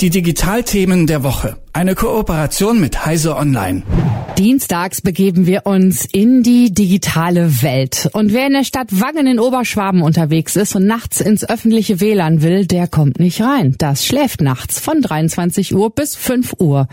Die Digitalthemen der Woche. Eine Kooperation mit Heise Online. Dienstags begeben wir uns in die digitale Welt. Und wer in der Stadt Wangen in Oberschwaben unterwegs ist und nachts ins öffentliche WLAN will, der kommt nicht rein. Das schläft nachts von 23 Uhr bis 5 Uhr.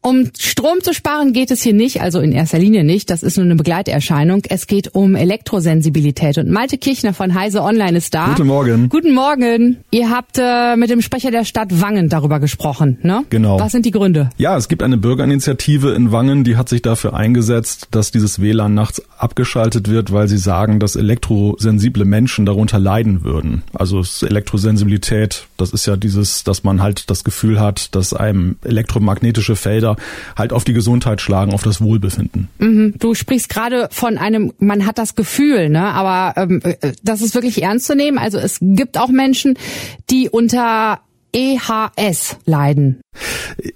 Um Strom zu sparen geht es hier nicht, also in erster Linie nicht. Das ist nur eine Begleiterscheinung. Es geht um Elektrosensibilität. Und Malte Kirchner von Heise Online ist da. Guten Morgen. Guten Morgen. Ihr habt äh, mit dem Sprecher der Stadt Wangen darüber gesprochen, ne? Genau. Was sind die Gründe? Ja, es gibt eine Bürgerinitiative in Wangen, die hat sich dafür eingesetzt, dass dieses WLAN nachts abgeschaltet wird, weil sie sagen, dass elektrosensible Menschen darunter leiden würden. Also Elektrosensibilität, das ist ja dieses, dass man halt das Gefühl hat, dass einem elektromagnetische Felder Felder halt auf die Gesundheit schlagen, auf das Wohlbefinden. Mhm. Du sprichst gerade von einem, man hat das Gefühl, ne? aber ähm, äh, das ist wirklich ernst zu nehmen. Also es gibt auch Menschen, die unter EHS leiden.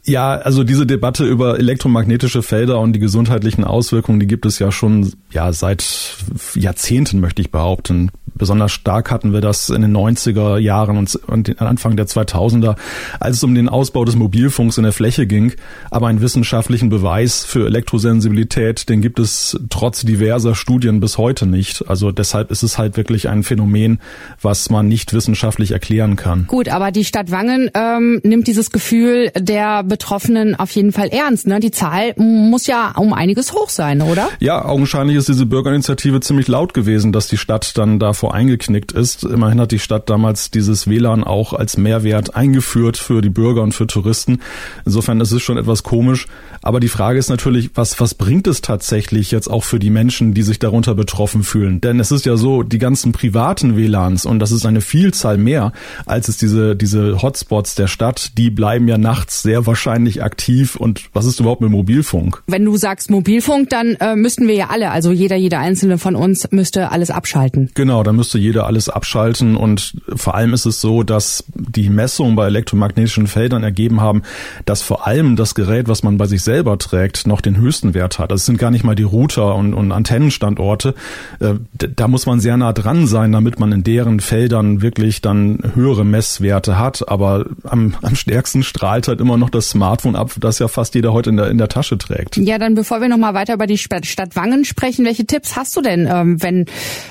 Ja, also diese Debatte über elektromagnetische Felder und die gesundheitlichen Auswirkungen, die gibt es ja schon ja seit Jahrzehnten, möchte ich behaupten. Besonders stark hatten wir das in den 90er Jahren und, und Anfang der 2000er, als es um den Ausbau des Mobilfunks in der Fläche ging. Aber einen wissenschaftlichen Beweis für Elektrosensibilität, den gibt es trotz diverser Studien bis heute nicht. Also deshalb ist es halt wirklich ein Phänomen, was man nicht wissenschaftlich erklären kann. Gut, aber die Stadt Wangen ähm, nimmt dieses Gefühl der Betroffenen auf jeden Fall ernst. Ne? Die Zahl muss ja um einiges hoch sein, oder? Ja, augenscheinlich ist diese Bürgerinitiative ziemlich laut gewesen, dass die Stadt dann davor eingeknickt ist. Immerhin hat die Stadt damals dieses WLAN auch als Mehrwert eingeführt für die Bürger und für Touristen. Insofern ist es schon etwas komisch. Aber die Frage ist natürlich, was, was bringt es tatsächlich jetzt auch für die Menschen, die sich darunter betroffen fühlen? Denn es ist ja so, die ganzen privaten WLANs, und das ist eine Vielzahl mehr, als es diese, diese Hotspots der Stadt, die bleiben ja nachts sehr wahrscheinlich aktiv. Und was ist überhaupt mit Mobilfunk? Wenn du sagst Mobilfunk, dann äh, müssten wir ja alle, also jeder, jeder einzelne von uns müsste alles abschalten. Genau, dann müsste jeder alles abschalten. Und vor allem ist es so, dass die Messungen bei elektromagnetischen Feldern ergeben haben, dass vor allem das Gerät, was man bei sich selber trägt, noch den höchsten Wert hat. Das sind gar nicht mal die Router und, und Antennenstandorte. Äh, da muss man sehr nah dran sein, damit man in deren Feldern wirklich dann höhere Messwerte hat. Aber am, am stärksten strahlt halt immer noch das Smartphone ab, das ja fast jeder heute in der, in der Tasche trägt. Ja, dann bevor wir nochmal weiter über die Stadt Wangen sprechen, welche Tipps hast du denn, ähm, wenn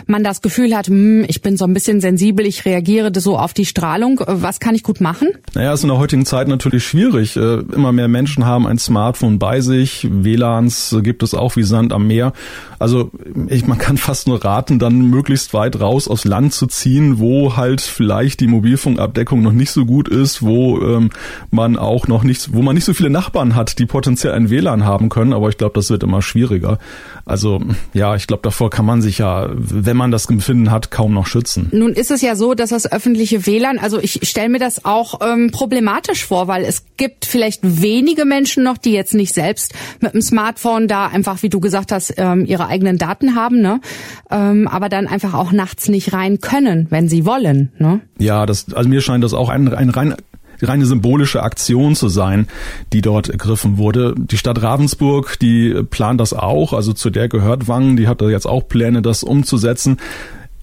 man das Gefühl hat, hm, ich bin so ein bisschen sensibel, ich reagiere so auf die Strahlung, was kann ich gut machen? Naja, ist in der heutigen Zeit natürlich schwierig. Äh, immer mehr Menschen haben ein Smartphone bei sich. WLANs gibt es auch wie Sand am Meer. Also ich, man kann fast nur raten, dann möglichst weit raus aus Land zu ziehen, wo halt vielleicht die Mobilfunkabdeckung noch nicht so gut ist, wo ähm, man auch noch nicht, wo man nicht so viele Nachbarn hat, die potenziell ein WLAN haben können. Aber ich glaube, das wird immer schwieriger. Also ja, ich glaube, davor kann man sich ja, wenn man das Empfinden hat, kaum noch schützen. Nun ist es ja so, dass das öffentliche WLAN, also ich stelle mir das auch ähm, problematisch vor, weil es gibt vielleicht wenige Menschen noch, die jetzt nicht selbst mit dem Smartphone da einfach, wie du gesagt hast, ähm, ihre eigenen Daten haben, ne? Ähm, aber dann einfach auch nachts nicht rein können, wenn sie wollen. Ne? Ja, das, also mir scheint das auch ein, ein rein reine symbolische Aktion zu sein, die dort ergriffen wurde. Die Stadt Ravensburg, die plant das auch, also zu der gehört Wangen, die hat da jetzt auch Pläne, das umzusetzen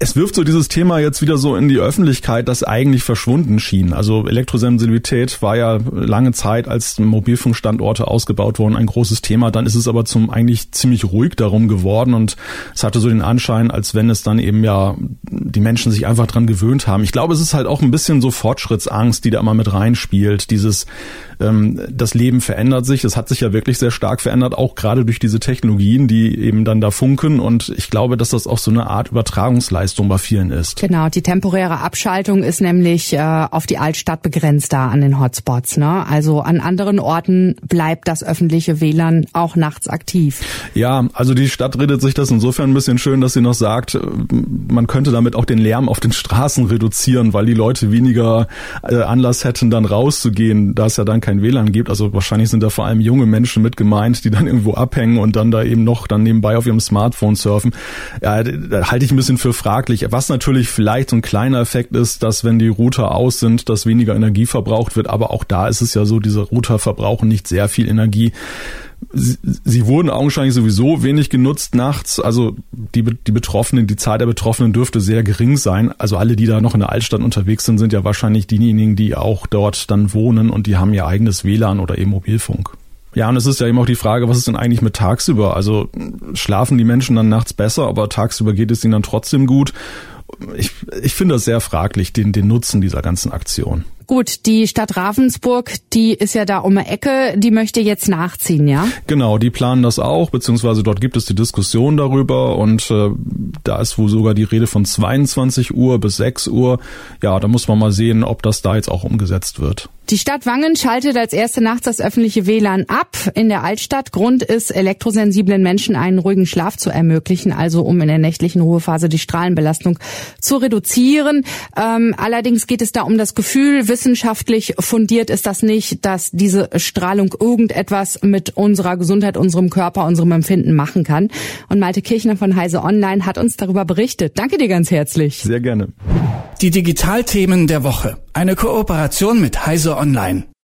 es wirft so dieses Thema jetzt wieder so in die Öffentlichkeit, das eigentlich verschwunden schien. Also Elektrosensibilität war ja lange Zeit, als Mobilfunkstandorte ausgebaut wurden, ein großes Thema. Dann ist es aber zum eigentlich ziemlich ruhig darum geworden und es hatte so den Anschein, als wenn es dann eben ja die Menschen sich einfach dran gewöhnt haben. Ich glaube, es ist halt auch ein bisschen so Fortschrittsangst, die da immer mit reinspielt. Dieses, ähm, das Leben verändert sich. Es hat sich ja wirklich sehr stark verändert, auch gerade durch diese Technologien, die eben dann da funken. Und ich glaube, dass das auch so eine Art Übertragungsleistung Leistung bei vielen ist. Genau, die temporäre Abschaltung ist nämlich äh, auf die Altstadt begrenzt da an den Hotspots. Ne? Also an anderen Orten bleibt das öffentliche WLAN auch nachts aktiv. Ja, also die Stadt redet sich das insofern ein bisschen schön, dass sie noch sagt, äh, man könnte damit auch den Lärm auf den Straßen reduzieren, weil die Leute weniger äh, Anlass hätten, dann rauszugehen, da es ja dann kein WLAN gibt. Also wahrscheinlich sind da vor allem junge Menschen mit gemeint, die dann irgendwo abhängen und dann da eben noch dann nebenbei auf ihrem Smartphone surfen. Ja, da halte ich ein bisschen für Fragen fraglich. Was natürlich vielleicht so ein kleiner Effekt ist, dass wenn die Router aus sind, dass weniger Energie verbraucht wird. Aber auch da ist es ja so, diese Router verbrauchen nicht sehr viel Energie. Sie, sie wurden augenscheinlich sowieso wenig genutzt nachts. Also die, die Betroffenen, die Zahl der Betroffenen dürfte sehr gering sein. Also alle, die da noch in der Altstadt unterwegs sind, sind ja wahrscheinlich diejenigen, die auch dort dann wohnen und die haben ihr eigenes WLAN oder eben Mobilfunk. Ja, und es ist ja eben auch die Frage, was ist denn eigentlich mit tagsüber? Also schlafen die Menschen dann nachts besser, aber tagsüber geht es ihnen dann trotzdem gut? Ich, ich finde das sehr fraglich, den, den Nutzen dieser ganzen Aktion. Gut, die Stadt Ravensburg, die ist ja da um die Ecke, die möchte jetzt nachziehen, ja? Genau, die planen das auch, beziehungsweise dort gibt es die Diskussion darüber und äh, da ist wohl sogar die Rede von 22 Uhr bis 6 Uhr. Ja, da muss man mal sehen, ob das da jetzt auch umgesetzt wird. Die Stadt Wangen schaltet als erste nachts das öffentliche WLAN ab in der Altstadt. Grund ist, elektrosensiblen Menschen einen ruhigen Schlaf zu ermöglichen, also um in der nächtlichen Ruhephase die Strahlenbelastung zu reduzieren. Ähm, allerdings geht es da um das Gefühl, wissenschaftlich fundiert ist das nicht, dass diese Strahlung irgendetwas mit unserer Gesundheit, unserem Körper, unserem Empfinden machen kann. Und Malte Kirchner von Heise Online hat uns darüber berichtet. Danke dir ganz herzlich. Sehr gerne. Die Digitalthemen der Woche. Eine Kooperation mit Heise Online.